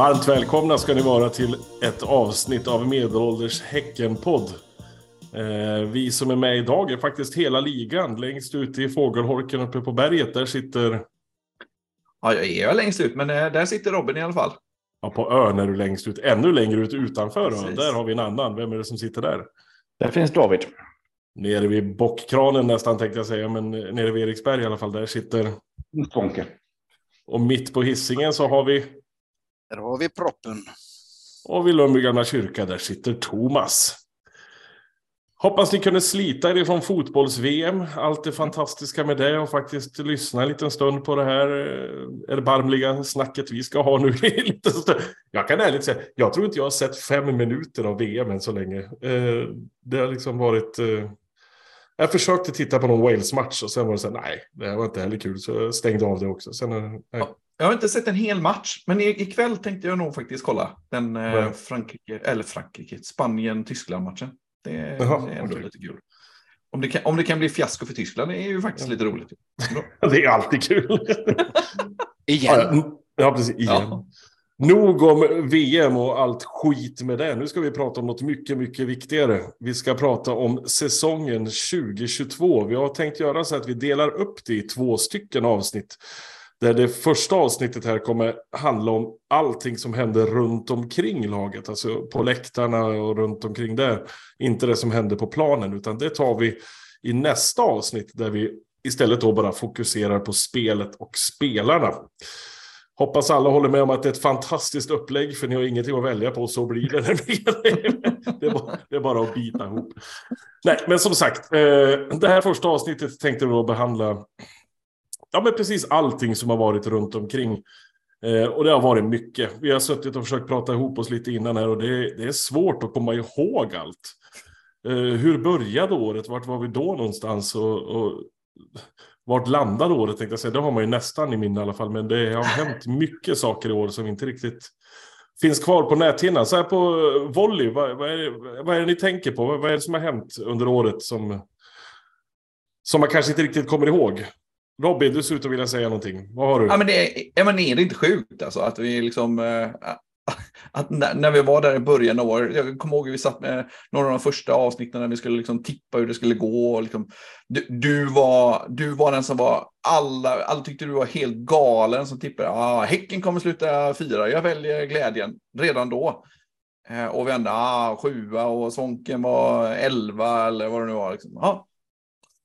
Varmt välkomna ska ni vara till ett avsnitt av Medelålders Häcken-podd. Eh, vi som är med idag är faktiskt hela ligan. Längst ut i fågelholken uppe på berget, där sitter... Ja, jag är längst ut, men eh, där sitter Robin i alla fall. Ja, på ön är du längst ut. Ännu längre ut utanför ön. Där har vi en annan. Vem är det som sitter där? Där finns David. Nere vid bockkranen nästan tänkte jag säga, men nere vid Eriksberg i alla fall. Där sitter... Tvånke. Och mitt på hissingen så har vi... Där har vi proppen. Och vid Lundby gamla kyrka, där sitter Thomas. Hoppas ni kunde slita er ifrån fotbolls-VM. Allt det fantastiska med det och faktiskt lyssna en liten stund på det här eh, erbarmliga snacket vi ska ha nu. Jag kan ärligt säga, jag tror inte jag har sett fem minuter av VM än så länge. Eh, Det har liksom varit... eh, Jag försökte titta på någon Wales-match och sen var det så här, nej, det var inte heller kul. Så jag stängde av det också. Sen, nej. Jag har inte sett en hel match, men i- ikväll tänkte jag nog faktiskt kolla den Nej. Frankrike, eller Frankrike, Spanien-Tyskland-matchen. Det, är- Jaha, det är ändå okej. lite kul. Om det, kan, om det kan bli fiasko för Tyskland det är ju faktiskt lite roligt. Det är alltid kul. Igen. Ja, ja, ja, precis. Igen. Ja. Nog om VM och allt skit med det. Nu ska vi prata om något mycket, mycket viktigare. Vi ska prata om säsongen 2022. Vi har tänkt göra så att vi delar upp det i två stycken avsnitt. Där det första avsnittet här kommer handla om allting som händer runt omkring laget. Alltså på läktarna och runt omkring där. Inte det som händer på planen, utan det tar vi i nästa avsnitt där vi istället då bara fokuserar på spelet och spelarna. Hoppas alla håller med om att det är ett fantastiskt upplägg för ni har ingenting att välja på så blir det. det, är bara, det är bara att bita ihop. Nej, men som sagt, eh, det här första avsnittet tänkte vi då behandla ja, men precis allting som har varit runt omkring. Eh, och det har varit mycket. Vi har suttit och försökt prata ihop oss lite innan här och det, det är svårt att komma ihåg allt. Eh, hur började året? Vart var vi då någonstans? Och, och vart landade året tänkte jag säga. Det har man ju nästan i minne i alla fall. Men det har hänt mycket saker i år som inte riktigt finns kvar på näthinnan. Så här på eh, volley, vad, vad, är det, vad är det ni tänker på? Vad, vad är det som har hänt under året som, som man kanske inte riktigt kommer ihåg? Robin, du ser ut att vilja säga någonting. Vad har du? Ja, men det, är- ja, men är det inte sjukt alltså, att vi liksom... Äh, Att när, när vi var där i början av året, jag kommer ihåg att vi satt med några av de första avsnitten när vi skulle liksom tippa hur det skulle gå. Och liksom, du, du, var, du var den som var, alla, alla tyckte du var helt galen som tippade. Ah, häcken kommer sluta fyra, jag väljer glädjen redan då. Eh, och vi ändå, ah, sjua och Svånken var elva eller vad det nu var. Liksom. Ah,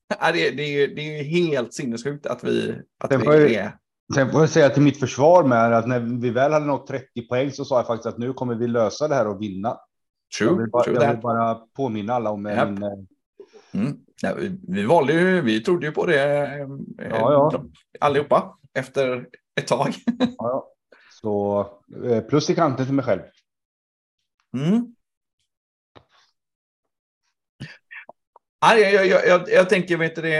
Ja, det, det, är- det är ju helt sinnessjukt att vi, att Sen vi jag- är... Sen får jag säga till mitt försvar med att när vi väl hade nått 30 poäng så sa jag faktiskt att nu kommer vi lösa det här och vinna. Jag True, vill bara, jag vill bara påminna alla om Japp. min, eh, Mm. Ja, vi, vi valde ju, vi trodde ju på det eh, Ja, ja. allihopa efter ett tag. ja, ja. Så eh, plus i kanten för mig själv. Mm. Jag, jag, jag, jag, jag tänker, vet du det,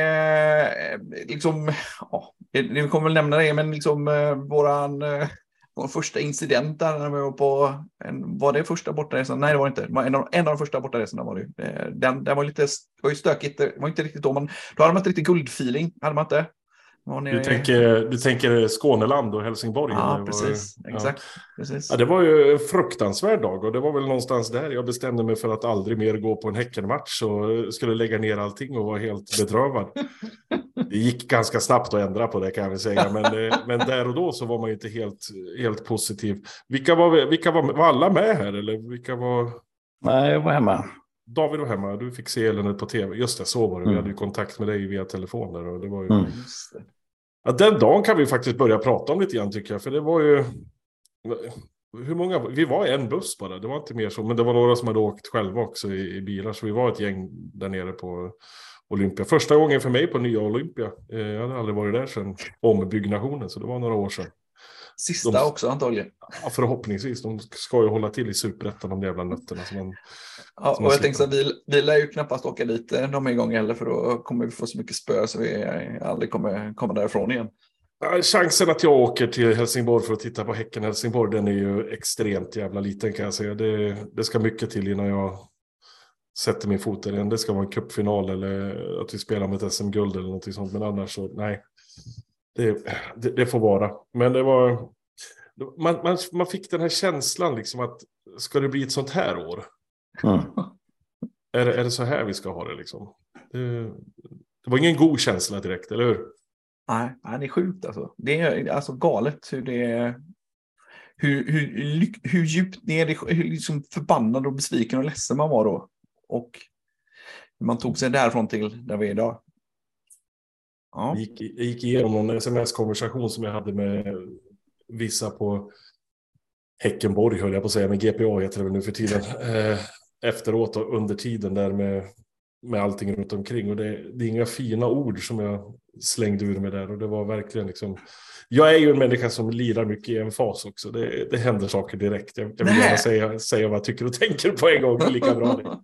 eh, liksom, ja, vi kommer väl nämna det, men liksom eh, våran, eh, vår första incident där när vi var på, en, var det första bortaresan? Nej, det var det inte. Det var en av, en av de första bortaresorna var det ju. Eh, den, den var lite, var ju stökigt, det var inte riktigt då, men då hade man inte riktigt guldfeeling, hade man inte. Var Du tänker, du tänker Skåneland och Helsingborg? Ja, precis. ja. Exakt. precis. Ja, det var ju en fruktansvärd dag och det var väl någonstans där jag bestämde mig för att aldrig mer gå på en Häckenmatch och skulle lägga ner allting och vara helt bedrövad. Det gick ganska snabbt att ändra på det kan jag väl säga, men, eh, men där och då så var man ju inte helt, helt positiv. Vilka var, vilka var, var alla med här eller vilka var? Nej, jag var hemma. David var hemma, du fick se eländet på tv. Just det, så var det. Vi Mm. hade ju kontakt med dig via telefoner och det var ju... Mm. Ja, den dagen kan vi faktiskt börja prata om lite grann tycker jag. För det var ju... Hur många? Vi var en buss bara. Det var inte mer så. Men det var några som hade åkt själva också i, i bilar. Så vi var ett gäng där nere på Olympia. Första gången för mig på nya Olympia. Eh, jag hade aldrig varit där sedan ombyggnationen. Så det var några år sedan. Sista De- också antagligen. Ja, förhoppningsvis. De ska ju hålla till i superettan de jävla nötterna. Så man, Ja, Som och jag tänkte att vi, vi lär ju knappast åka dit eh, någon gång heller för då kommer vi få så mycket spö så vi eh, aldrig kommer komma därifrån igen. Chansen att jag åker till Helsingborg för att titta på Häcken Helsingborg, den är ju extremt jävla liten kan jag säga. Det, det ska mycket till innan jag sätter min fot där igen. Det ska vara en cupfinal eller att vi spelar med ett SM-guld eller något sånt. Men annars så, nej. Det, det, det får vara. Men det var, man, man, man fick den här känslan liksom att ska det bli ett sånt här år? Mm. Är, det- är det så här vi ska ha det liksom? Det, det var ingen god känsla direkt, eller hur? Nej, nej, det är sjukt alltså. Det är alltså galet hur det hur, hur, lyck- hur djupt ner, det- hur liksom förbannad och besviken och ledsen man var då. Och hur man tog sig därifrån till där vi är idag. Ja, Jag gick, jag gick igenom någon sms-konversation som jag hade med vissa på Häckenborg, höll jag på att säga, men GPA heter det väl nu för tiden. Eh, efteråt och under tiden där med, med allting runt omkring. Och det, det är inga fina ord som jag slängde ur mig där. Och det var verkligen liksom... Jag är ju en människa som lirar mycket i en fas också. Det, det händer saker direkt. Jag, jag vill Nej. gärna säga, säga vad jag tycker och tänker på en gång. Lika bra det.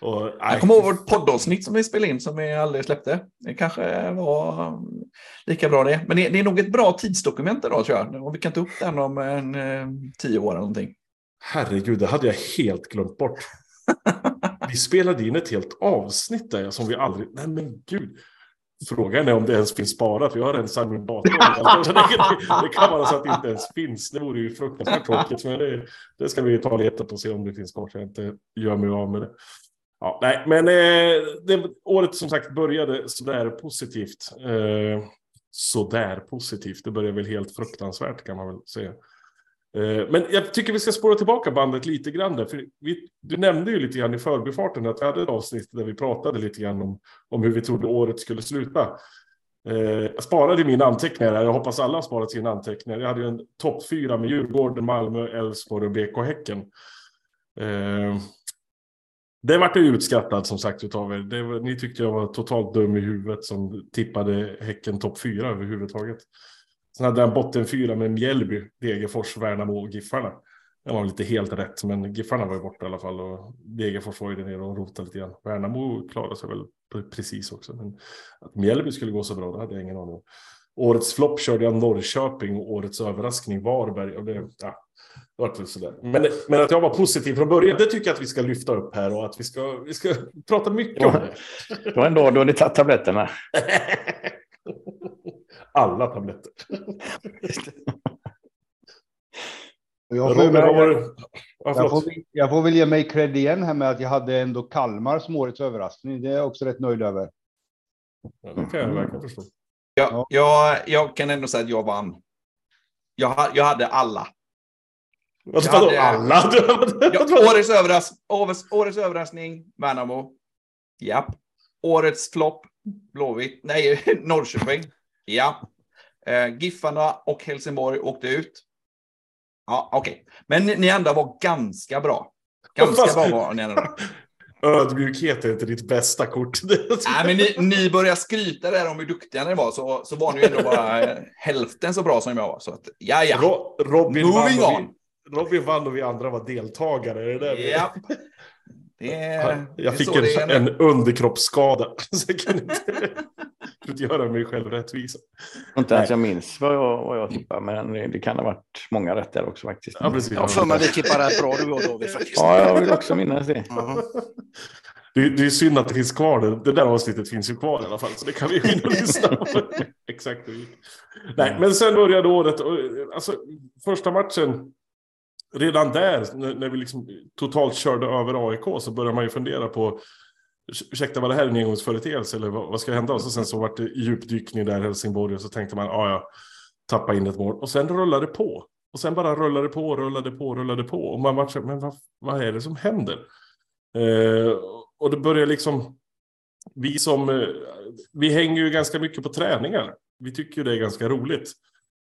Och, jag kommer ihåg vårt poddavsnitt som vi spelade in som vi aldrig släppte. Det kanske var um, lika bra det. Men det, det är nog ett bra tidsdokument idag tror jag. Och vi kan ta upp den om en eh, tio år eller någonting. Herregud, det hade jag helt glömt bort. Vi spelade in ett helt avsnitt där som vi aldrig... Nej men gud. Frågan är om det ens finns sparat. Jag har rensat min dator. Alltså, det, det kan vara så att det inte ens finns. Det vore ju fruktansvärt tråkigt. Men det, det ska vi ta och leta på och se om det finns kvar så jag inte gör mig av med det. Ja, nej, men eh, det, året som sagt började sådär positivt. Eh, sådär positivt. Det började väl helt fruktansvärt kan man väl säga. Eh, Men jag tycker vi ska spåra tillbaka bandet lite grann där. För vi, du nämnde ju lite grann i förbifarten att vi hade ett avsnitt där vi pratade lite grann om, om hur vi trodde året skulle sluta. Eh, jag sparade mina anteckningar här. Jag hoppas alla har sparat sina anteckningar. Jag hade ju en topp fyra med Djurgården, Malmö, Elfsborg och BK Häcken. Eh, det vart ju utskrattad som sagt utav er. Det ni tyckte jag var totalt dum i huvudet som tippade Häcken topp fyra överhuvudtaget. Sen hade jag botten fyra med Mjällby, Degerfors, Värnamo och Giffarna. Det var lite helt rätt, men Giffarna var ju borta i alla fall och Degerfors var ju där nere och rotade lite grann. Värnamo klarade sig väl precis också, men att Mjällby skulle gå så bra, det hade jag ingen aning om. Årets flopp körde jag Norrköping och årets överraskning Varberg. Och det, ja, väl sådär. Men, men att jag var positiv från början, det tycker jag att vi ska lyfta upp här och att vi ska, vi ska prata mycket om det. Det var en dag då ni tagit tabletterna. Alla tabletter. Jag får, det? Ja, jag, får, jag får väl ge mig cred igen här med att jag hade ändå Kalmar som årets överraskning. Det är jag också rätt nöjd över. Ja, det kan jag verkligen förstå. Jag, jag, jag kan ändå säga att jag vann. Jag, jag hade alla. Vad vadå hade- alla? Ja, årets, överras årets, årets överraskning, Värnamo. Japp. Årets flopp, Blåvitt. Nej, Norrköping. Ja. Eh, Giffarna och Helsingborg åkte ut. Ja, okej. Men ni, andra var ganska bra. Ganska Fast- bra var ni andra. Ödmjukhet är inte ditt bästa kort. Nej, men ni, ni började skryta där om hur duktiga ni var, så, så var ni ändå bara eh, hälften så bra som jag var. Så att, ja, ja. Ro- Robin, Moving on. Vi, Robin vann och vi andra var deltagare. Är det där Ja. Det är, det är Jag fick en, en underkroppsskada. Så jag kan inte, inte göra mig själv rättvisa. Inte ens jag minns vad jag, vad jag tippade, men det, det kan ha varit många rätt där också faktiskt. Ja, precis. Jag för mig vi tippar rätt bra du och David faktiskt. Ja, jag vill också minnas det. Mhm. Det, det är synd att det finns kvar. Det, det där avsnittet finns ju kvar i alla fall. Så det kan vi och lyssna på. Exakt. Nej, men sen började året. Och, alltså, första matchen. Redan där, när, när vi liksom totalt körde över AIK, så började man ju fundera på ursäkta, var det här en engångsföreteelse eller vad, vad ska hända? Och så sen så var det djupdykning där i Helsingborg och så tänkte man, ja, ja, tappa in ett mål. Och sen rullade det på. Och sen bara rullade det på, rullade på, rullade på. Och man var så här, men vad, vad är det som händer? Eh, och det börjar liksom, vi som, eh, vi hänger ju ganska mycket på träningar. Vi tycker ju det är ganska roligt.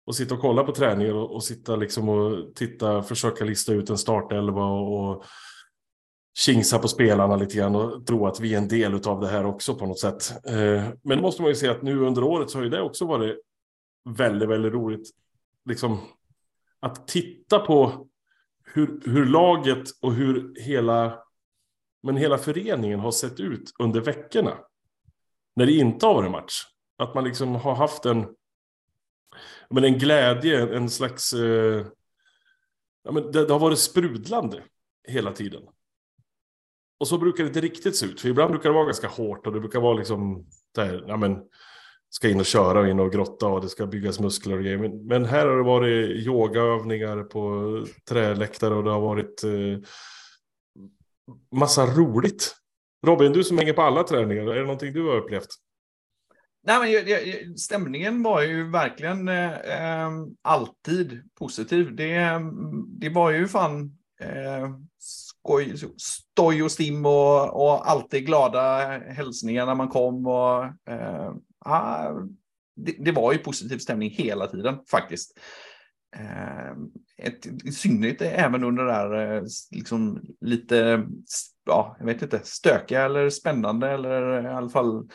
Och sitta och kolla på träningen och, och sitta liksom och titta, försöka lista ut en startelva och, och kingsa på spelarna lite grann och tro att vi är en del av det här också på något sätt. Eh, men måste man ju säga att nu under året så har ju det också varit väldigt, väldigt roligt. Liksom att titta på hur, hur laget och hur hela, men hela föreningen har sett ut under veckorna. När det inte har varit match. Att man liksom har haft en, men en glädje, en slags... Eh, ja, men det, det har varit sprudlande hela tiden. Och så brukar det inte riktigt se ut. För ibland brukar det vara ganska hårt och det brukar vara liksom där, ja men ska in och köra och in och grotta och det ska byggas muskler och grejer. Men, men här har det varit yogaövningar på träläktare och det har varit eh, massa roligt. Robin, du som hänger på alla träningar, är det någonting du har upplevt? Nej, men jag- jag- stämningen var ju verkligen eh, ehm, alltid positiv. Det, det var ju fan eh, skoj, stoj och stim och, och alltid glada hälsningar när man kom. Och, eh, ah, det, det var ju positiv stämning hela tiden faktiskt. Eh, ett, I synnerhet även under det där eh, liksom lite, ja, jag vet inte, stökiga eller spännande eller eh, i alla fall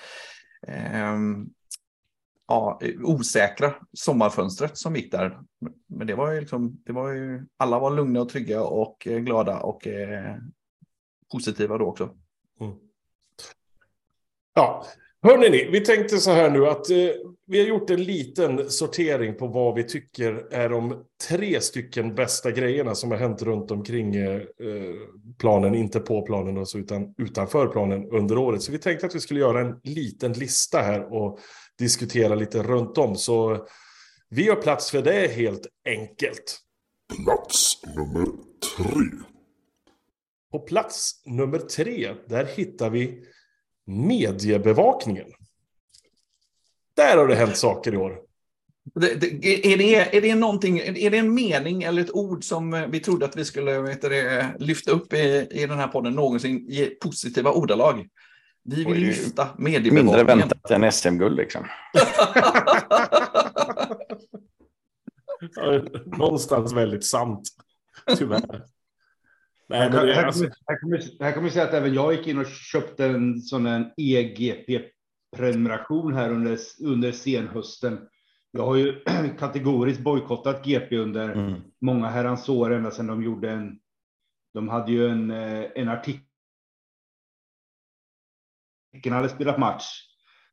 ja, osäkra sommarfönstret som gick där. Men det var ju liksom, det var ju, alla var lugna och trygga och eh, glada och eh, positiva då också. Mm. Ja, hörni ni, vi tänkte så här nu att eh, vi har gjort en liten sortering på vad vi tycker är de tre stycken bästa grejerna som har hänt runt omkring eh, eh, planen, inte på planen och så, utan utanför planen under året. Så vi tänkte att vi skulle göra en liten lista här och diskutera lite runt om. Så vi har plats för det helt enkelt. Plats nummer tre. På plats nummer tre, där hittar vi mediebevakningen. Där har det hänt saker i år. Det, det, är, det, är, det någonting, är det en mening eller ett ord som vi trodde att vi skulle vet det, lyfta upp i, i den här podden någonsin i positiva ordalag? Vi vill lyfta Mindre mediebevakningen. väntat än SM-guld liksom. Någonstans väldigt sant, tyvärr. Nej, Här, men det är här, alltså, här, kommer, här kommer jag säga att även jag gick in och köpte en sån en EGP-prenumeration här under, under senhösten. Jag har ju kategoriskt bojkottat GP under Mm. många herrans år ända sedan de gjorde en. De hade ju en, eh, en artikel. hade spelat match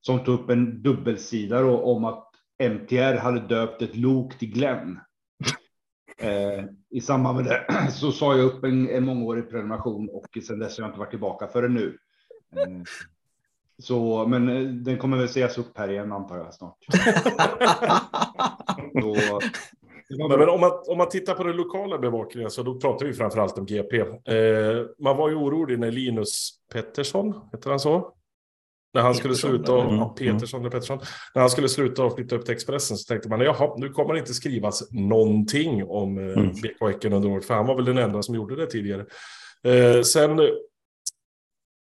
som tog upp en dubbelsida då, om att MTR hade döpt ett lok till Glenn. Eh, I samband med det så sa jag upp en, en mångårig prenumeration och sen dess har jag inte varit tillbaka förrän nu. Eh, så, men eh, den kommer väl sägas upp här igen antar jag snart. Så, men bra. om, man, om man tittar på den lokala bevakningen så då pratar vi framför allt om GP. Eh, man var ju orolig när Linus Pettersson, heter han så? När han skulle sluta, och, ja, Petersson eller Pettersson, när han skulle sluta och flytta upp till Expressen så tänkte man, jaha, nu kommer det inte skrivas någonting om eh, Mm. BK Häcken under året, för han var väl den enda som gjorde det tidigare. Eh, sen eh,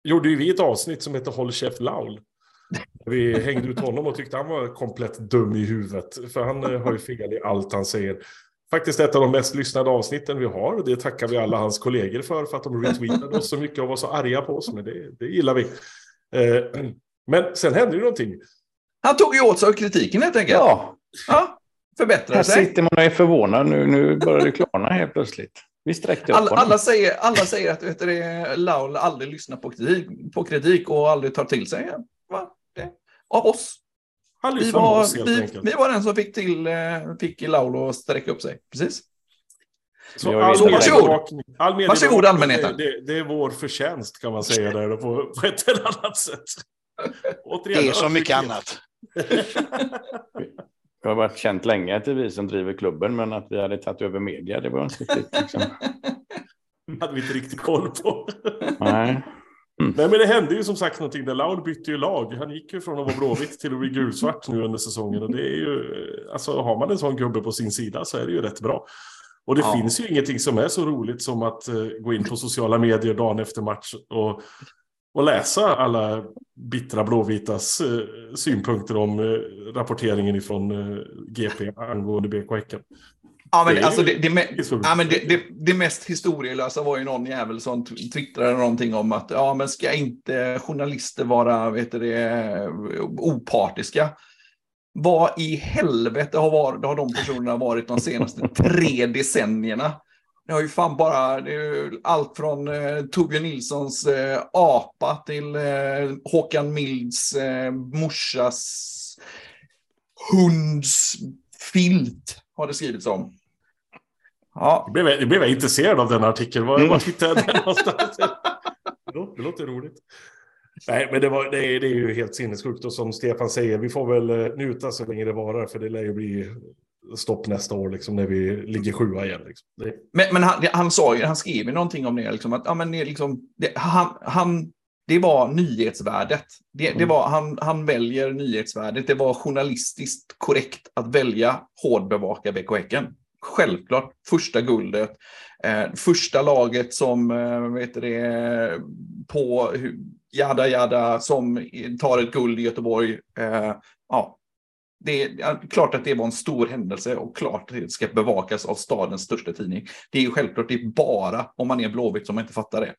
gjorde ju vi ett avsnitt som heter Håll käft Laul. Vi hängde ut honom och tyckte han var komplett dum i huvudet. För han eh, har ju fel i allt han säger. Faktiskt ett av de mest lyssnade avsnitten vi har. Och det tackar vi alla hans kollegor för. För att de retweetade oss så mycket och var så arga på oss. Men det, det gillar vi. Eh, men sen hände ju någonting. Han tog ju åt sig av kritiken helt enkelt. Ja, Ja, förbättrade här sig. sitter man och är förvånad. Nu, nu börjar det klarna helt plötsligt. Vi sträckte upp Alla, alla, säger, alla säger att vet du, Laul aldrig lyssnar på kritik, på kritik och aldrig tar till sig va? Det, av oss. Han Vi var, oss helt vi, vi var den som fick till eh, fick Laul att sträcka upp sig. Precis. Så all ju- mediebevakning- all Varsågod, allmänheten. Det, det är vår förtjänst kan man säga där på, på ett eller annat sätt. Återigen, Det är som mycket annat. Det har varit känt länge att det är vi som driver klubben, men att vi hade tagit över media, det var inte riktigt. Liksom. hade vi inte riktigt koll på. Nej. Nej, men det hände ju som sagt någonting där. Laul bytte ju lag. Han gick ju från att vara blåvitt till att bli gulsvart nu under säsongen. Och det är ju, alltså har man en sån gubbe på sin sida så är det ju rätt bra. Och det Ja. finns ju ingenting som är så roligt som att eh, gå in på sociala medier dagen efter match och, och läsa alla bittra blåvitas eh, synpunkter om eh, rapporteringen ifrån GP angående BK Häcken. Ja, men Det alltså det, det, ja, men det, det, mest historielösa var ju någon jävel som tw- twittrade någonting om att ja, men ska inte journalister vara vet du det, opartiska? Vad i helvete har, var, har de personerna varit de senaste tre decennierna? Det har ju fan bara det är allt från eh, Torbjörn Nilssons eh, apa till eh, Håkan Milds eh, morsas hunds filt har det skrivits om. Ja, Nu blev, jag- nu blev jag intresserad av den artikeln. Var, Mm. var hittade jag den någonstans? Det det låter roligt. Nej, men det, var, det, är, det är ju helt sinnessjukt och som Stefan säger, vi får väl eh, njuta så länge det varar för det lär ju bli stopp nästa år liksom, när vi ligger sjua igen. Liksom. Det, Men, men han, han, sa ju, han skrev ju någonting om det, liksom, att ja, men det, liksom, det, han, han, det var nyhetsvärdet. Det, det Mm. var, han, han väljer nyhetsvärdet. Det var journalistiskt korrekt att välja hårdbevaka BK Häcken. Självklart, första guldet. Eh, första laget som, eh, vad heter det, på jada jada, som tar ett guld i Göteborg. Eh, ja, det är klart att det var en stor händelse och klart att det ska bevakas av stadens största tidning. Det är ju självklart, det är bara om man är Blåvitt som man inte fattar det.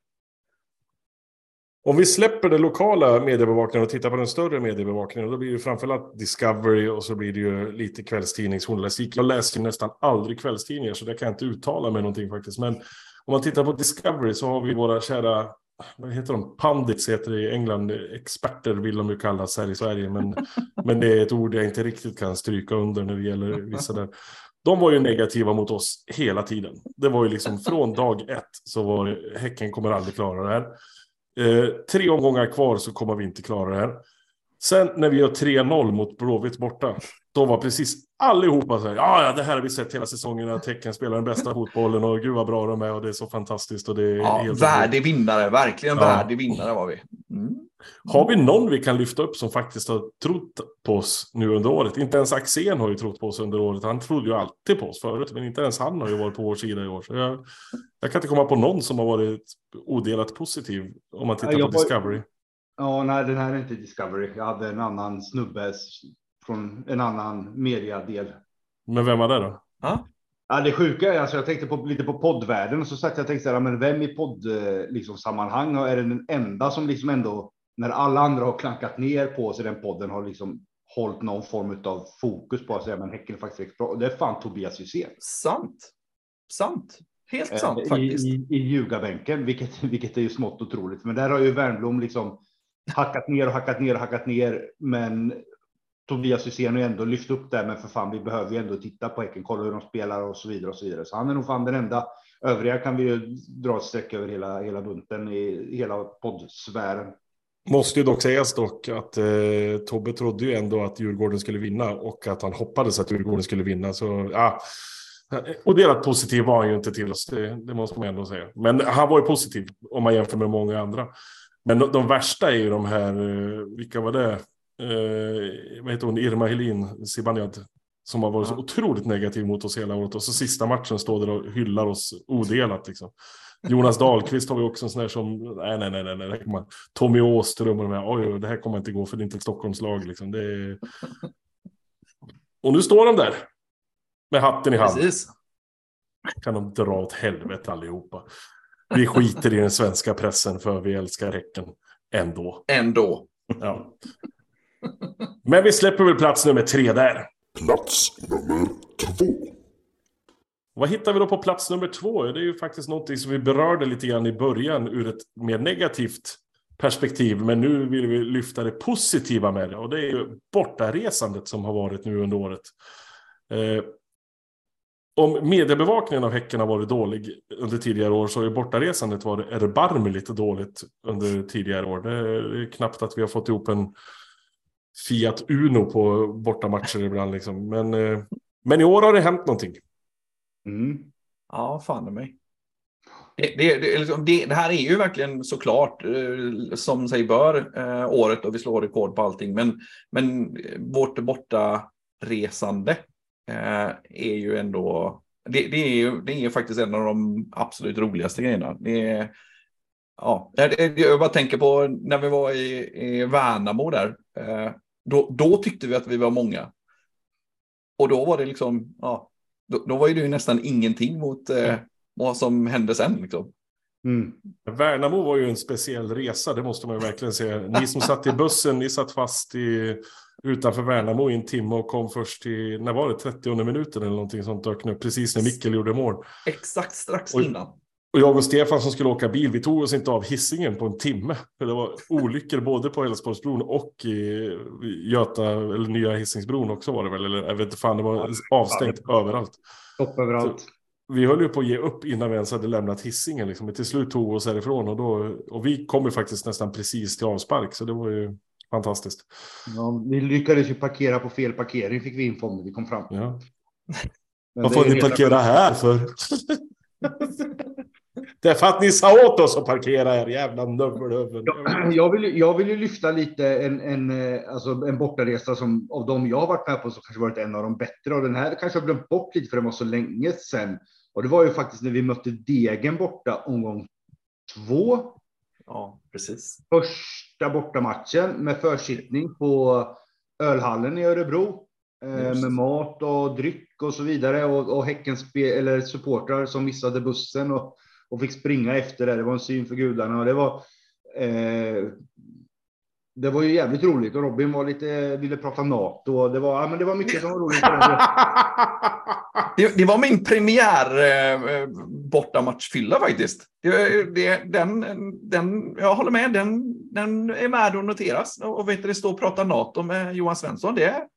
Om vi släpper den lokala mediebevakningen och tittar på den större mediebevakningen, då blir det framförallt Discovery och så blir det ju lite kvällstidningsjournalistik. Jag läser ju nästan aldrig kvällstidningar, så det kan jag inte uttala mig någonting faktiskt. Men om man tittar på Discovery så har vi våra kära, vad heter de, pandits heter det i England, experter vill de ju kallas här i Sverige, men, men det är ett ord jag inte riktigt kan stryka under när det gäller vissa där. De var ju negativa mot oss hela tiden. Det var ju liksom från dag ett så var det, Häcken kommer aldrig klara det här. Eh, tre omgångar kvar så kommer vi inte klara det här. Sen när vi gör 3-0 mot Blåvitt borta, då var precis allihopa så här, ja, ja, det här har vi sett hela säsongen, att Tecken spelar den bästa fotbollen och gud vad bra de är och det är så fantastiskt och det är Ja, helt värdig vinnare, verkligen Ja. värdig vinnare var vi. Mm. Har vi någon vi kan lyfta upp som faktiskt har trott på oss nu under året? Inte ens Axén har ju trott på oss under året. Han trodde ju alltid på oss förut, men inte ens han har ju varit på vår sida i år. Så jag, jag kan inte komma på någon som har varit odelat positiv om man tittar Ja, på jag var- Discovery. Ja, nej, den här är inte Discovery. Jag hade en annan snubbe från en annan mediadel. Men vem var det då? Ja, det sjuka är alltså, jag tänkte på, lite på poddvärlden och så satt jag och tänkte så här, men vem i podd eh, liksom, sammanhang är den enda som liksom ändå när alla andra har klankat ner på sig den podden har liksom hållit någon form av fokus på att säga, men Häcken är faktiskt bra. Och det är fan Tobias Hysén. Sant. Sant. Helt sant Eh, i, faktiskt. i, i ljugarbänken, vilket, vilket är ju smått otroligt. Men där har ju Wernbloom liksom hackat ner och hackat ner och hackat ner. Men Tobias Hysén har ju ändå lyft upp det. Men för fan, vi behöver ju ändå titta på Häcken, kolla hur de spelar och så vidare och så vidare. Så han är nog fan den enda. Övriga kan vi ju dra ett streck över hela, hela bunten i hela poddsfären. Måste ju dock sägas dock att eh, Tobbe trodde ju ändå att Djurgården skulle vinna och att han hoppades att Djurgården skulle vinna. Så ja, odelat positiv var han ju inte till oss, det, det måste man ändå säga. Men han var ju positiv om man jämför med många andra. Men de, de värsta är ju de här, eh, vilka var det? Eh, vad heter hon, Irma Helin Zibanejad. Som har varit så otroligt negativ mot oss hela året. Och så sista matchen står där och hyllar oss odelat. Liksom. Jonas Dahlqvist har vi också en sån här som, nej, nej, nej, nej, nej. man- Tommy Åström och de här, oj, det här kommer inte gå för det är inte ett Stockholmslag. Liksom. Är... Och nu står de där. Med hatten i hand. Precis. Kan de dra åt helvete allihopa. Vi skiter i den svenska pressen för vi älskar Häcken ändå. Ändå. Ja. Men vi släpper väl plats nummer tre där. Plats nummer två. Vad hittar vi då på plats nummer två? Det är ju faktiskt någonting som vi berörde lite grann i början ur ett mer negativt perspektiv. Men nu vill vi lyfta det positiva med det. Och det är ju bortaresandet som har varit nu under året. Eh, om mediebevakningen av Häcken har varit dålig under tidigare år så har ju bortaresandet varit erbarmligt dåligt under tidigare år. Det är knappt att vi har fått ihop en Fiat Uno på bortamatcher ibland. Liksom. Men, eh, men i år har det hänt någonting. Mm. Ja, fan i mig. Det, det, det, liksom- det, här är ju verkligen såklart, eh, som sig bör, eh, året och vi slår rekord på allting. Men, men vårt borta resande eh, är ju ändå, det, det, är ju, det är ju faktiskt en av de absolut roligaste grejerna. Det är, ja, jag, bara tänker på när vi var i, i Värnamo där. Eh, då, då tyckte vi att vi var många. Och då var det liksom, ja, då, då var ju det ju nästan ingenting mot eh, vad som hände sen. Liksom. Mm. Värnamo var ju en speciell resa, det måste man ju verkligen säga. Ni som satt i bussen, ni satt fast i, utanför Värnamo i en timme och kom först i, när var det, 30 minuten eller någonting sånt dök upp, precis när Mikkel gjorde mål. Exakt strax Oj. innan. Och jag och Stefan som skulle åka bil, vi tog oss inte av hissingen på en timme. Det var olyckor både på Älvsborgsbron och i Göta, eller nya Hisingsbron också var det väl, eller jag vet inte fan, det var avstängt överallt. Stopp överallt. vi höll ju på att ge upp innan vi ens hade lämnat hissingen. Liksom. Men till slut tog vi oss härifrån och, då, och vi kom ju faktiskt nästan precis till avspark. Så det var ju fantastiskt. Ja, vi lyckades ju parkera på fel parkering fick vi info om när vi kom fram. Ja. Är ni parkera här för? det är för att ni sa åt oss att parkera här, jävla növelhuvud. Ja, Jag vill, jag vill ju lyfta lite en, en, eh, alltså en bortaresa som av de jag har varit med på så kanske varit en av de bättre. Och den här kanske jag glömt bort lite för det var så länge sedan. Och det var ju faktiskt när vi mötte Degen borta omgång två. Ja, precis. Första bortamatchen med försittning på ölhallen i Örebro. Eh, Just. med mat och dryck och så vidare. Och, och Häckens eller supportrar som missade bussen och, och fick springa efter det. Det var en syn för gudarna. Och det var, eh, det var ju jävligt roligt och Robin var lite, ville prata NATO. Och det, var, ja, men det var mycket som var roligt. Det, det var min premiär eh, bortamatchfylla faktiskt. Det, det, den, den, jag håller med, den, den är med att noteras. Och vet du, det står och prata NATO med Johan Svensson. Det,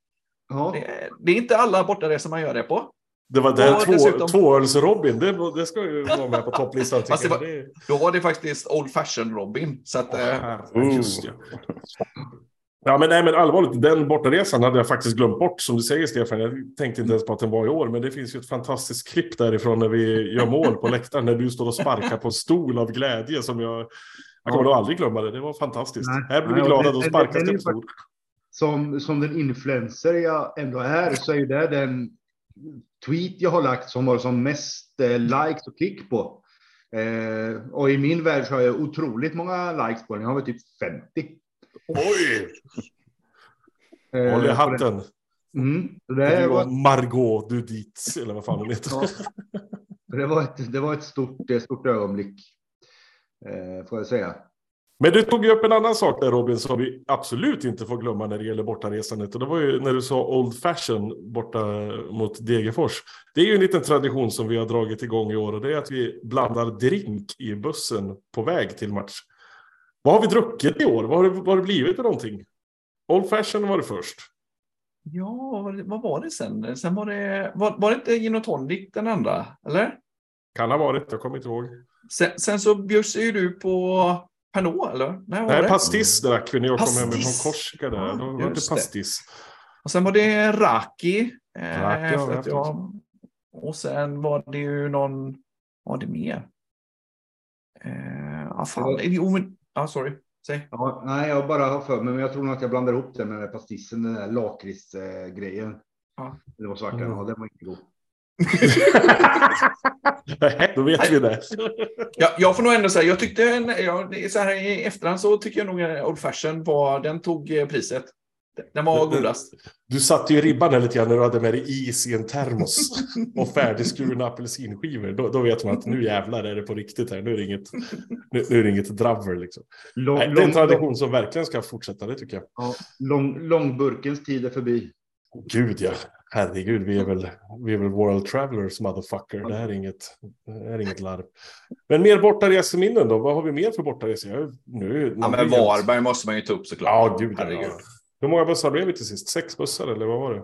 Ja. det, det är inte alla bortaresor man gör det på. Det var där Och två, dessutom- tvåöls-Robin, det, det ska ju vara med på topplistan. Det jag. var- Det- Då var det faktiskt Old Fashion Robin. Så att, Ja, just det. Ja, men, nej, men allvarligt, den bortaresan hade jag faktiskt glömt bort som du säger Stefan. Jag tänkte inte ens på att den var i år, men det finns ju ett fantastiskt klipp därifrån när vi gör mål på läktaren, när du står och sparkar på en stol av glädje som jag... Jag kommer nog aldrig glömma det, det var fantastiskt. Nej. Här blir vi glada, det- då det- sparkas det det på stol. som, som den influencer jag ändå är så är ju det den tweet jag har lagt som har som mest eh, likes och klick på. Eh, och i min värld så har jag otroligt många likes på den. Jag har väl typ 50. Oj! Eh, Håll i hatten. Mm, Det var, Margot du dit, eller vad fan hon heter. ja, det, var ett, det var ett stort, eh, stort ögonblick. Eh, får jag säga. Men du tog ju upp en annan sak där Robin som vi absolut inte får glömma när det gäller bortaresandet. Och det var ju när du sa Old Fashion borta mot Degerfors. Det är ju en liten tradition som vi har dragit igång i år och det är att vi blandar drink i bussen på väg till match. Vad har vi druckit i år? Vad har det, vad har det blivit för någonting? Old Fashion var det först. ja, vad var det- sen? Sen var det, var, var det inte gin och tonic den andra? Eller? Kan ha varit, jag kommer inte ihåg. Sen, sen så bjöds ju du på Pernod, eller? Nej, Nej, det? pastis drack vi när jag kom hem Pastis. från Korsika där. Ja, Då var det det. pastis. Och sen var det Raki. Eh, Raki haft jag, och sen var det ju någon, vad var det mer? Eh, ah, fan, jo, men, ah, sorry, säg. Ja, nej, jag bara har för mig, men jag tror nog att jag blandar ihop den med den där pastissen, den där lakritsgrejen. Ja. Det var svarta, Mm. ja, den var inte god. Nej, Då vet vi det. Ja, jag får nog ändå säga, jag tyckte, en, så här i efterhand så tycker jag nog att Old Fashion var, den tog eh, priset. Den var godast. Du satte ju ribban där lite grann när du hade med dig is i en termos och färdigskurna apelsinskivor. Då, då vet man att nu jävlar är det på riktigt här. Nu är det inget, nu, nu är det inget dravel liksom. Lång, Nej, det är en lång, tradition som verkligen ska fortsätta, det tycker jag. ja, lång, långburkens tid är förbi. Gud ja, herregud, vi är väl, vi är väl world travelers motherfucker. Det här är inget, det här är inget larv. Men mer bortareseminnen då? Vad har vi mer för bortaresor? Nu, Ja, men Varberg måste man ju ta upp såklart. Ja, gud ja. Herregud. Hur många bussar blev vi till sist? Sex bussar eller vad var det?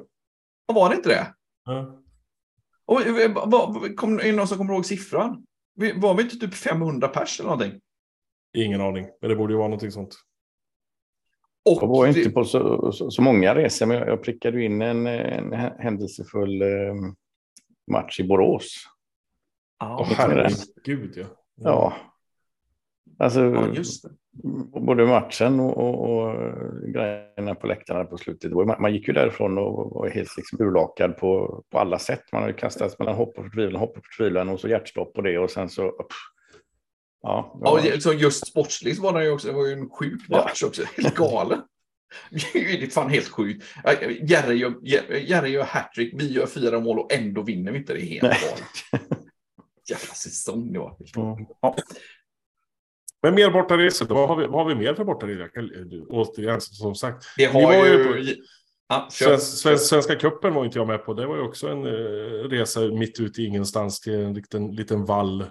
Var det inte det? Ja. Och, eh, vad- kom, är det någon som kommer ihåg siffran? Var vi inte typ 500 pers eller någonting? Ingen aning, men det borde ju vara någonting sånt. Och Jag var inte på så, så, så många resor, men jag, jag prickade in en, en händelsefull eh, match i Borås. Åh, Ja, herregud ja. Ja. Alltså, ja, just det. både matchen och, och, och grejerna på läktarna på slutet. Man, man gick ju därifrån och var helt liksom urlakad på, på alla sätt. Man hade kastats mellan hopp och förtvivlan, hopp och förtvivlan och så hjärtstopp på det och sen så... Pff, ja, Ja, och så just sportsligt var det ju också, det var ju en sjuk match också, helt galen. Det är fan helt sjukt. Ja, Jerry gör, Jerry gör hattrick, vi gör fyra mål och ändå vinner vi inte. Det är helt galet. Jävla säsong det var. Mm. Ja. Men mer bortaresor, då? vad har vi, vad har vi mer för bortaresor? Återigen, som sagt. Det har var ju ju... på- Ja, kör. Svensk, svensk, Svenska cupen var inte jag med på. Det var ju också en eh, resa mitt ute i ingenstans till en liten, liten vall.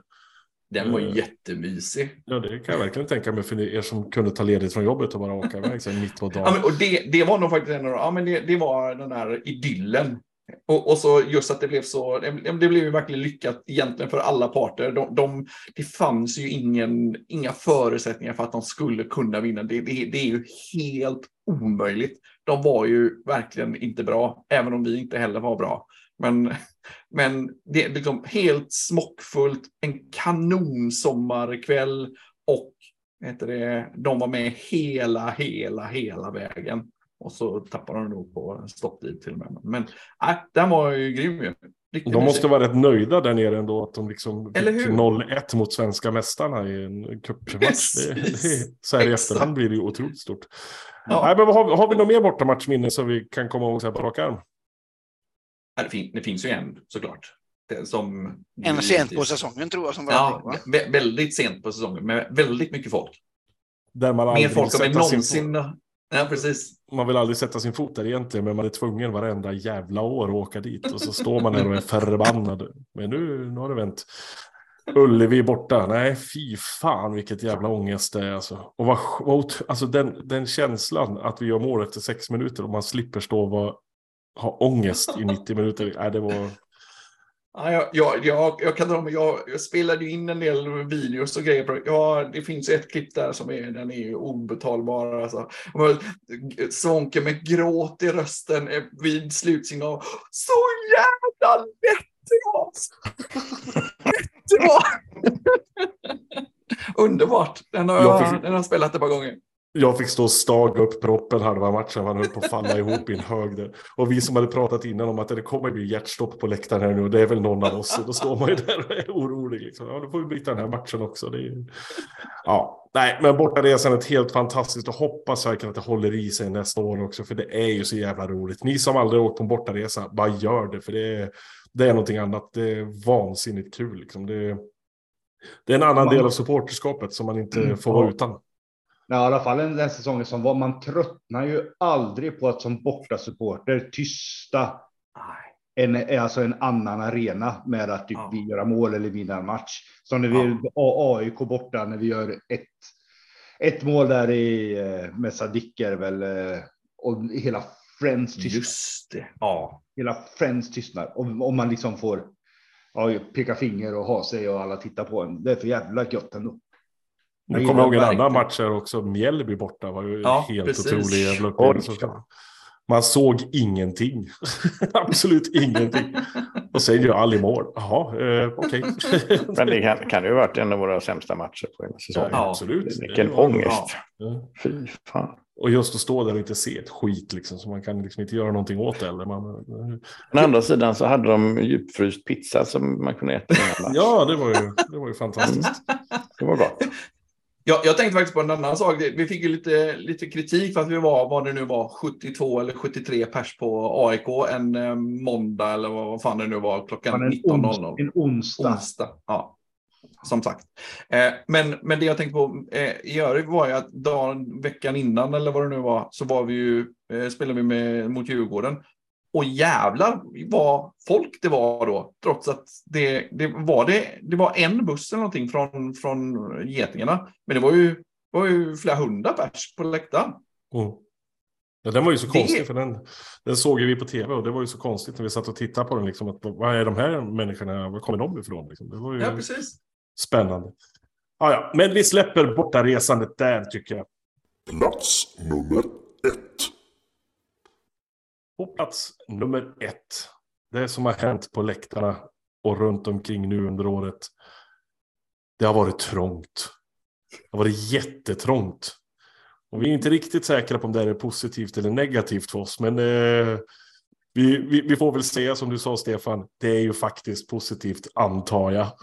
Den var Eh. jättemysig. Ja, det kan jag verkligen tänka mig för er som kunde ta ledigt från jobbet och bara åka iväg sen mitt på dagen. Ja, men, och det, det var nog faktiskt en av ja, men det, det var den där idyllen. Och, och så just att det blev så, det det blev ju verkligen lyckat egentligen för alla parter. De, de, det fanns ju ingen, inga förutsättningar för att de skulle kunna vinna. Det, det, det är ju helt omöjligt. De var ju verkligen inte bra, även om vi inte heller var bra. Men, men det är liksom helt smockfullt, en kanonsommarkväll och heter det, de var med hela, hela, hela vägen. Och så tappade de nog på stopptid till och med. Men nej, den var ju grym ju. Riktigt De måste vara rätt nöjda där nere ändå att de liksom Eller fick hur? 0-1 mot svenska mästarna i en cupmatch. Det, det, så här i efterhand blir det ju otroligt stort. Ja. Nej, men har, vi- har vi något mer bortamatchminne som vi kan komma ihåg så här på rak arm? Ja, det, fin, det finns ju en såklart. Det, som En sent på säsongen tror jag som var Ja, bra, va? vä- väldigt sent på säsongen med väldigt mycket folk. Där man Mer folk än någonsin... Ja, precis. man vill aldrig sätta sin fot där egentligen, men man är tvungen varenda jävla år att åka dit. Och så står man där och är förbannad. Men nu, nu har det vänt. Ullevi borta. Nej, fy fan vilket jävla ångest det är. Alltså. Och vad, vad, alltså den, den känslan att vi gör mål efter sex minuter och man slipper stå och vara, ha ångest i 90 minuter. Nej, det var... Ja, jag, jag, jag, jag kan dra mig, jag, jag spelade in en del videos och grejer. Ja, det finns ett klipp där som är, den är obetalbar. Alltså. Svånke med gråt i rösten eh, vid slutsignal. Så jävla lätt det var! lätt det var! Underbart! Den har Jag fick- den har spelat ett par gånger. Jag fick stå och staga upp proppen halva matchen. Han höll på att falla ihop i en hög där. Och vi som hade pratat innan om att det kommer bli hjärtstopp på läktaren här nu. Och det är väl någon av oss. Och då står man ju där och är orolig. Liksom. Ja, då får vi bryta den här matchen också. Är... ju- Ja, nej, men bortaresandet helt fantastiskt. Och hoppas verkligen att det håller i sig nästa år också. För det är ju så jävla roligt. Ni som aldrig åkt på en bortaresa, bara gör det. För det är, det är någonting annat. Det är vansinnigt kul. Liksom. Det, är, det är en annan del av supporterskapet som man inte får vara utan. I alla fall den, säsongen som var. Man tröttnar ju aldrig på att som bortasupporter tysta en, alltså en annan arena med att typ Ja. vi göra mål eller vinna en match. Som när vi Ja. AIK borta när vi gör ett, ett mål där i eh, med Sadik är väl eh, och hela Friends tystnar. Just det. Ja. Hela Friends tystnar och om man liksom får ja, peka finger och ha sig och alla tittar på en. Det är för jävla gött ändå. Jag Jag kommer ihåg en annan match här också. Mjällby borta var ju Ja, helt precis. otrolig jävla upplevelse. Man såg ingenting. Absolut ingenting. Och sen gör Ali mål. Jaha, eh, okej. Men det kan, kan ju ha varit en av våra sämsta matcher på hela säsongen. Ja. absolut. Vilken Det ångest. Ja. Fy fan. Och just att stå där och inte se ett skit liksom. Så man kan liksom inte göra någonting åt det. Eller man, Å andra sidan så hade de djupfryst pizza som man kunde äta ja, det var ju, det var ju fantastiskt. Det var gott. Jag, jag tänkte faktiskt på en annan sak. Vi fick ju lite, lite kritik för att vi var, vad det nu var, 72 eller 73 pers på AIK en eh, måndag eller vad, fan det nu var, klockan Men en, ons, 19.00. en onsdag. Onsdag. Ja, som sagt. Eh, men, men det jag tänkte på eh, i övrigt var ju att dagen, veckan innan eller vad det nu var, så var vi ju, eh, spelade vi med, mot Djurgården. Och jävlar vad folk det var då, trots att det, det, var, det, det var en buss eller någonting från, från Getingarna. Men det var ju, var ju flera hundra pers på läktaren. Mm. Ja, den var ju så Det- konstig, för den, den såg ju vi på tv och det var ju så konstigt när vi satt och tittade på den. Liksom, att, vad är de här människorna, var kommer de ifrån? Liksom? Det var ju Ja, precis. spännande. Ja, ja, men vi släpper borta resandet där tycker jag. Plats nummer ett. På plats nummer ett. Det som har hänt på läktarna och runt omkring nu under året. Det har varit trångt. Det har varit jättetrångt. Och vi är inte riktigt säkra på om det är positivt eller negativt för oss. Men eh, vi, vi, vi får väl säga som du sa Stefan. Det är ju faktiskt positivt antar jag.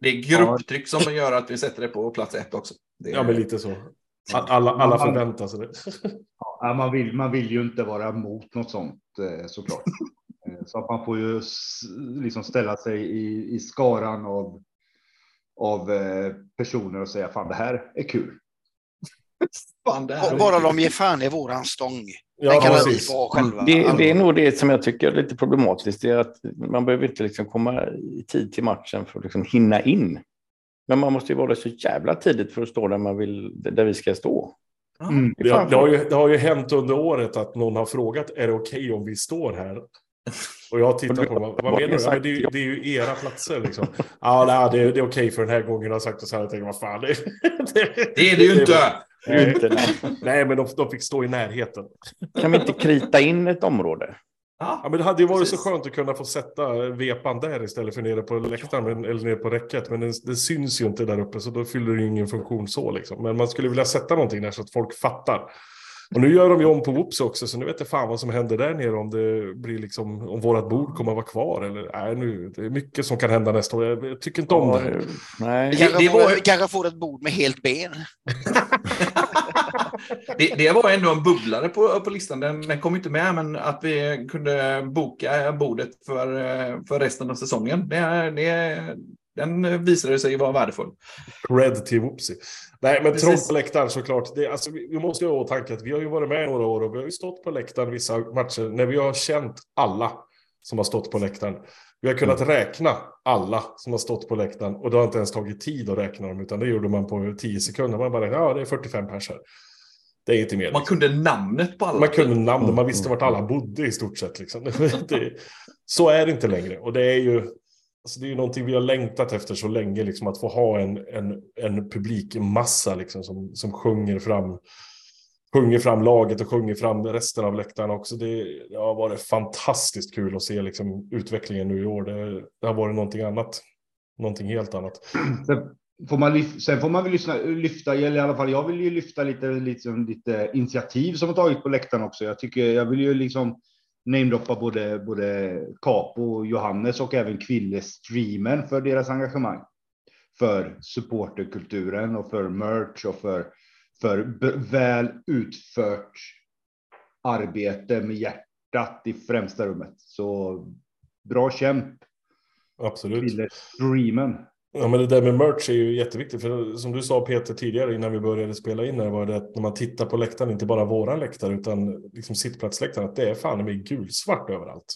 Det är grupptryck som gör att vi sätter det på plats ett också. Det är, ja men lite så. Alla, alla förväntar sig det. Ja, man, vill, man vill ju inte vara emot något sånt eh, såklart. Eh, Så att man får ju liksom ställa sig i, i skaran av, av eh, personer och säga fan det här är kul. Fan, det här är- Bara de ger fan i våran stång. Den Ja, kan vi precis. få själva. Det, det är nog det som jag tycker är lite problematiskt. Det är att man behöver inte liksom komma i tid till matchen för att liksom hinna in. Men man måste ju vara så jävla tidigt för att stå där, man vill, där vi ska stå. Mm. Det, har- det, har ju, det har ju hänt under året att någon har frågat, är det okej om vi står här? Och jag tittar på dem, vad, vad menar du? Ja, men det, är ju- det är ju era platser liksom. Ja, nej, det, är- det är okej för den här gången, jag har sagt och så här, jag tänker, vad fan. Det, Det är det ju inte. Nej, Inte, nej. nej, men de, de fick stå i närheten. Kan vi inte krita in ett område? Ja, Ja, men det hade ju varit Precis. så skönt att kunna få sätta vepan där istället för nere på läktaren eller nere på räcket. Men den, den syns ju inte där uppe så då fyller det ju ingen funktion så liksom. Men man skulle vilja sätta någonting där så att folk fattar. Och nu gör de ju om på Whoops också så nu vet jag fan vad som händer där nere om det blir liksom om vårat bord kommer att vara kvar eller nej nu. Det är mycket som kan hända nästa år. Jag, jag tycker inte om Ja, det. Vi Nej. får, var- vi kanske får ett bord med helt ben. det, det var ändå en bubblare på, på listan. Den, den kom inte med, men att vi kunde boka bordet för, för resten av säsongen. Det, det, den visade sig vara värdefull. Cred till Whoopsie. Nej, men trångt på läktaren såklart. Det, alltså, vi, måste ju ha i åtanke att vi har ju varit med några år och vi har ju stått på läktaren vissa matcher när vi har känt alla som har stått på läktaren. Vi har kunnat räkna alla som har stått på läktaren och det har inte ens tagit tid att räkna dem utan det gjorde man på 10 sekunder. Man bara, ja det är 45 pers här. Det är inte mer. Man kunde namnet på alla. Man kunde namn, man visste vart alla bodde i stort sett. Liksom. Det, så är det inte längre. Och det är ju, alltså det är ju någonting vi har längtat efter så länge, liksom, att få ha en, en, en publikmassa liksom, som, som sjunger fram sjunger fram laget och sjunger fram resten av läktaren också. Det, det har varit fantastiskt kul att se liksom, utvecklingen nu i år. Det, det har varit någonting annat. Någonting helt annat. Sen får man, sen får man väl lyssna, lyfta, eller i alla fall jag vill ju lyfta lite, lite, lite initiativ som har tagits på läktaren också. Jag tycker jag vill ju liksom namedroppa både, både Capo och Johannes och även Kville-streamen för deras engagemang. För supporterkulturen och för merch och för, för väl utfört arbete med hjärtat i främsta rummet. Så bra kämp, Absolut. Kville-streamen. Ja, men det där med merch är ju jätteviktigt. För som du sa Peter tidigare innan vi började spela in här var det att när man tittar på läktaren, inte bara våran läktare utan liksom sittplatsläktaren, att det är fan med gulsvart överallt.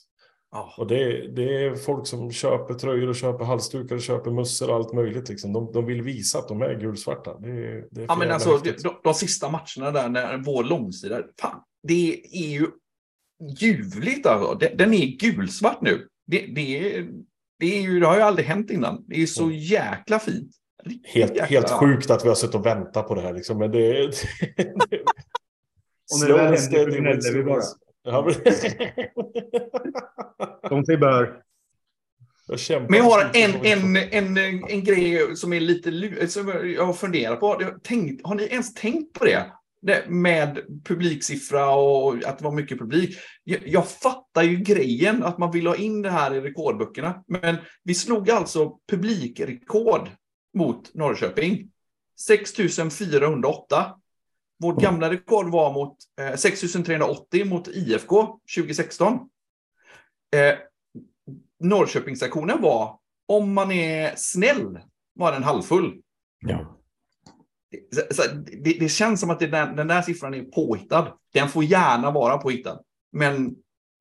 Ja. Och det, det är folk som köper tröjor och köper halsdukar och köper mössor och allt möjligt. Liksom. De, de vill visa att de är gulsvarta. Det, det är Ja, men alltså, häftigt. de, de sista matcherna där, när vår långsida, fan, det är ju ljuvligt alltså. Den, den är gulsvart nu. Det, det, är, det, är ju, det har ju aldrig hänt innan. Det är så Mm. jäkla fint. Riktigt Helt, jäkla- helt sjukt att vi har suttit och väntat på det här. Liksom. Men det, det, det Och när det väl händer, gnäller vi bara. De sig bör. Men jag har en, som- en, en, en grej som är lite som jag har funderat på. Tänkt, har ni ens tänkt på det? Med publiksiffra och att det var mycket publik. Jag, jag fattar ju grejen att man vill ha in det här i rekordböckerna. Men vi slog alltså publikrekord mot Norrköping. 6408. Vårt gamla rekord var mot eh, 6380 mot IFK 2016. Eh, Norrköpingsaktionen var, om man är snäll, var den halvfull. Ja. Så, så, det, det känns som att det där, den där siffran är påhittad. Den får gärna vara påhittad. Men,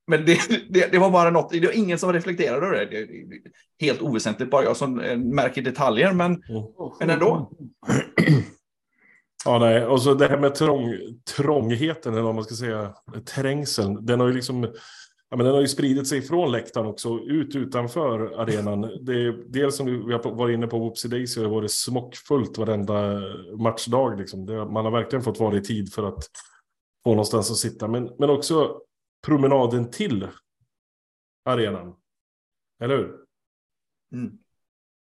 men det, det, det var bara något, det var ingen som reflekterade över det. det, det helt oväsentligt, bara jag som eh, märker detaljer, men, Mm. men ändå. Ja, nej. Och så det här med trång, trångheten, eller vad man ska säga, trängseln. Den har ju liksom, ja, men den har ju spridit sig från läktaren också, ut utanför arenan. Det är, dels som vi har varit inne på, Whoopsie Daisy har varit smockfullt varenda matchdag. Liksom. Det, man har verkligen fått vara i tid för att få någonstans att sitta. Men, men också promenaden till arenan. Eller hur? Mm.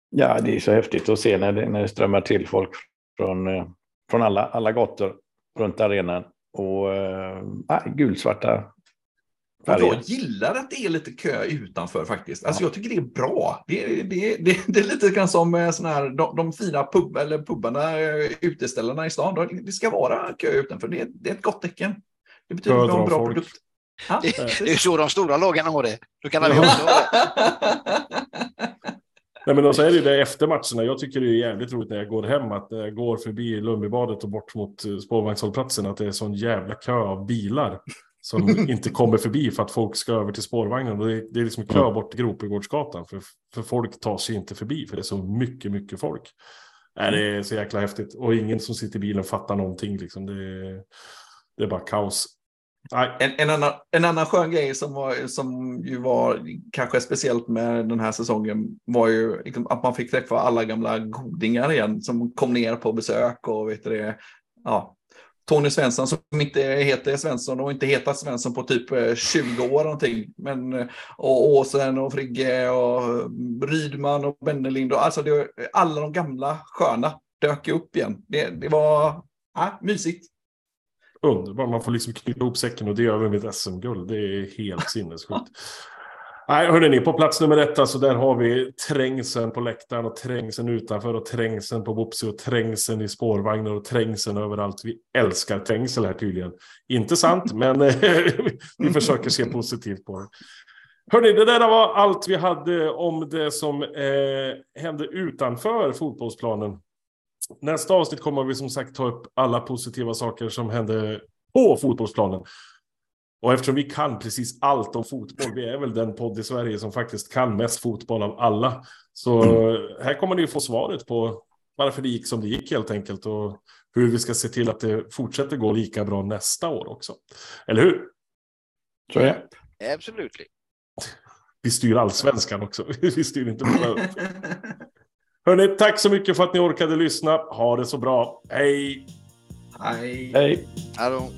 Ja, det är så häftigt att se när det, när det strömmar till folk från, eh, från alla, alla gator runt arenan. Och äh, gulsvarta Och jag gillar att det är lite kö utanför faktiskt. Alltså jag tycker det är bra. Det, är- det, är- det, det är lite grann som eh, såna här, de, de fina pub, eller pubbarna, eh, uteställarna i stan. De- Det ska vara kö utanför. Det, är- det är ett gott tecken. Det betyder att vi har en bra folk. produkt. Ja, Det, det är så de stora lagen har det. Då kan också ha det. Nej, men så är det det efter matcherna. Jag tycker det är jävligt roligt när jag går hem att jag går förbi Lundbybadet och bort mot eh, spårvagnshållplatsen att det är sån jävla kö av bilar som inte kommer förbi för att folk ska över till spårvagnen. Och det, är, det är liksom kö bort till Gropegårdsgatan för, för folk tar sig inte förbi för det är så mycket, mycket folk. Nej, det är så jäkla häftigt. Och ingen som sitter i bilen fattar någonting. Liksom. Det, är, det är bara kaos. En, en, annan, en annan skön grej som, var, som ju var kanske speciellt med den här säsongen var ju liksom att man fick träffa alla gamla godingar igen som kom ner på besök och vet du det, ja, Tony Svensson som inte heter Svensson och inte hetat Svensson på typ 20 år någonting. Men, och Åsen och Frigge och Rydman och Bennelind och alltså det, alla de gamla sköna dök upp igen. Det, det var ja, mysigt. Underbart, man får liksom knyta ihop säcken och det gör vi med ett SM-guld. Det är helt sinnessjukt. Nej, hörni, på plats nummer ett, alltså där har vi trängseln på läktaren och trängseln utanför och trängseln på Bopsy och trängseln i spårvagnar och trängseln överallt. Vi älskar trängsel här tydligen. Inte sant, men vi försöker se positivt på det. Hörni, det där var allt vi hade om det som eh, hände utanför fotbollsplanen. Nästa avsnitt kommer vi som sagt ta upp alla positiva saker som hände på fotbollsplanen. Och eftersom vi kan precis allt om fotboll, vi är väl den podd i Sverige som faktiskt kan mest fotboll av alla. Så här kommer ni få svaret på varför det gick som det gick helt enkelt och hur vi ska se till att det fortsätter gå lika bra nästa år också. Eller hur? Så är det. Absolut. Vi styr allsvenskan också. Vi styr inte bara Hörni, tack så mycket för att ni orkade lyssna. Ha det så bra. Hej! Hej! Hej! Hallå.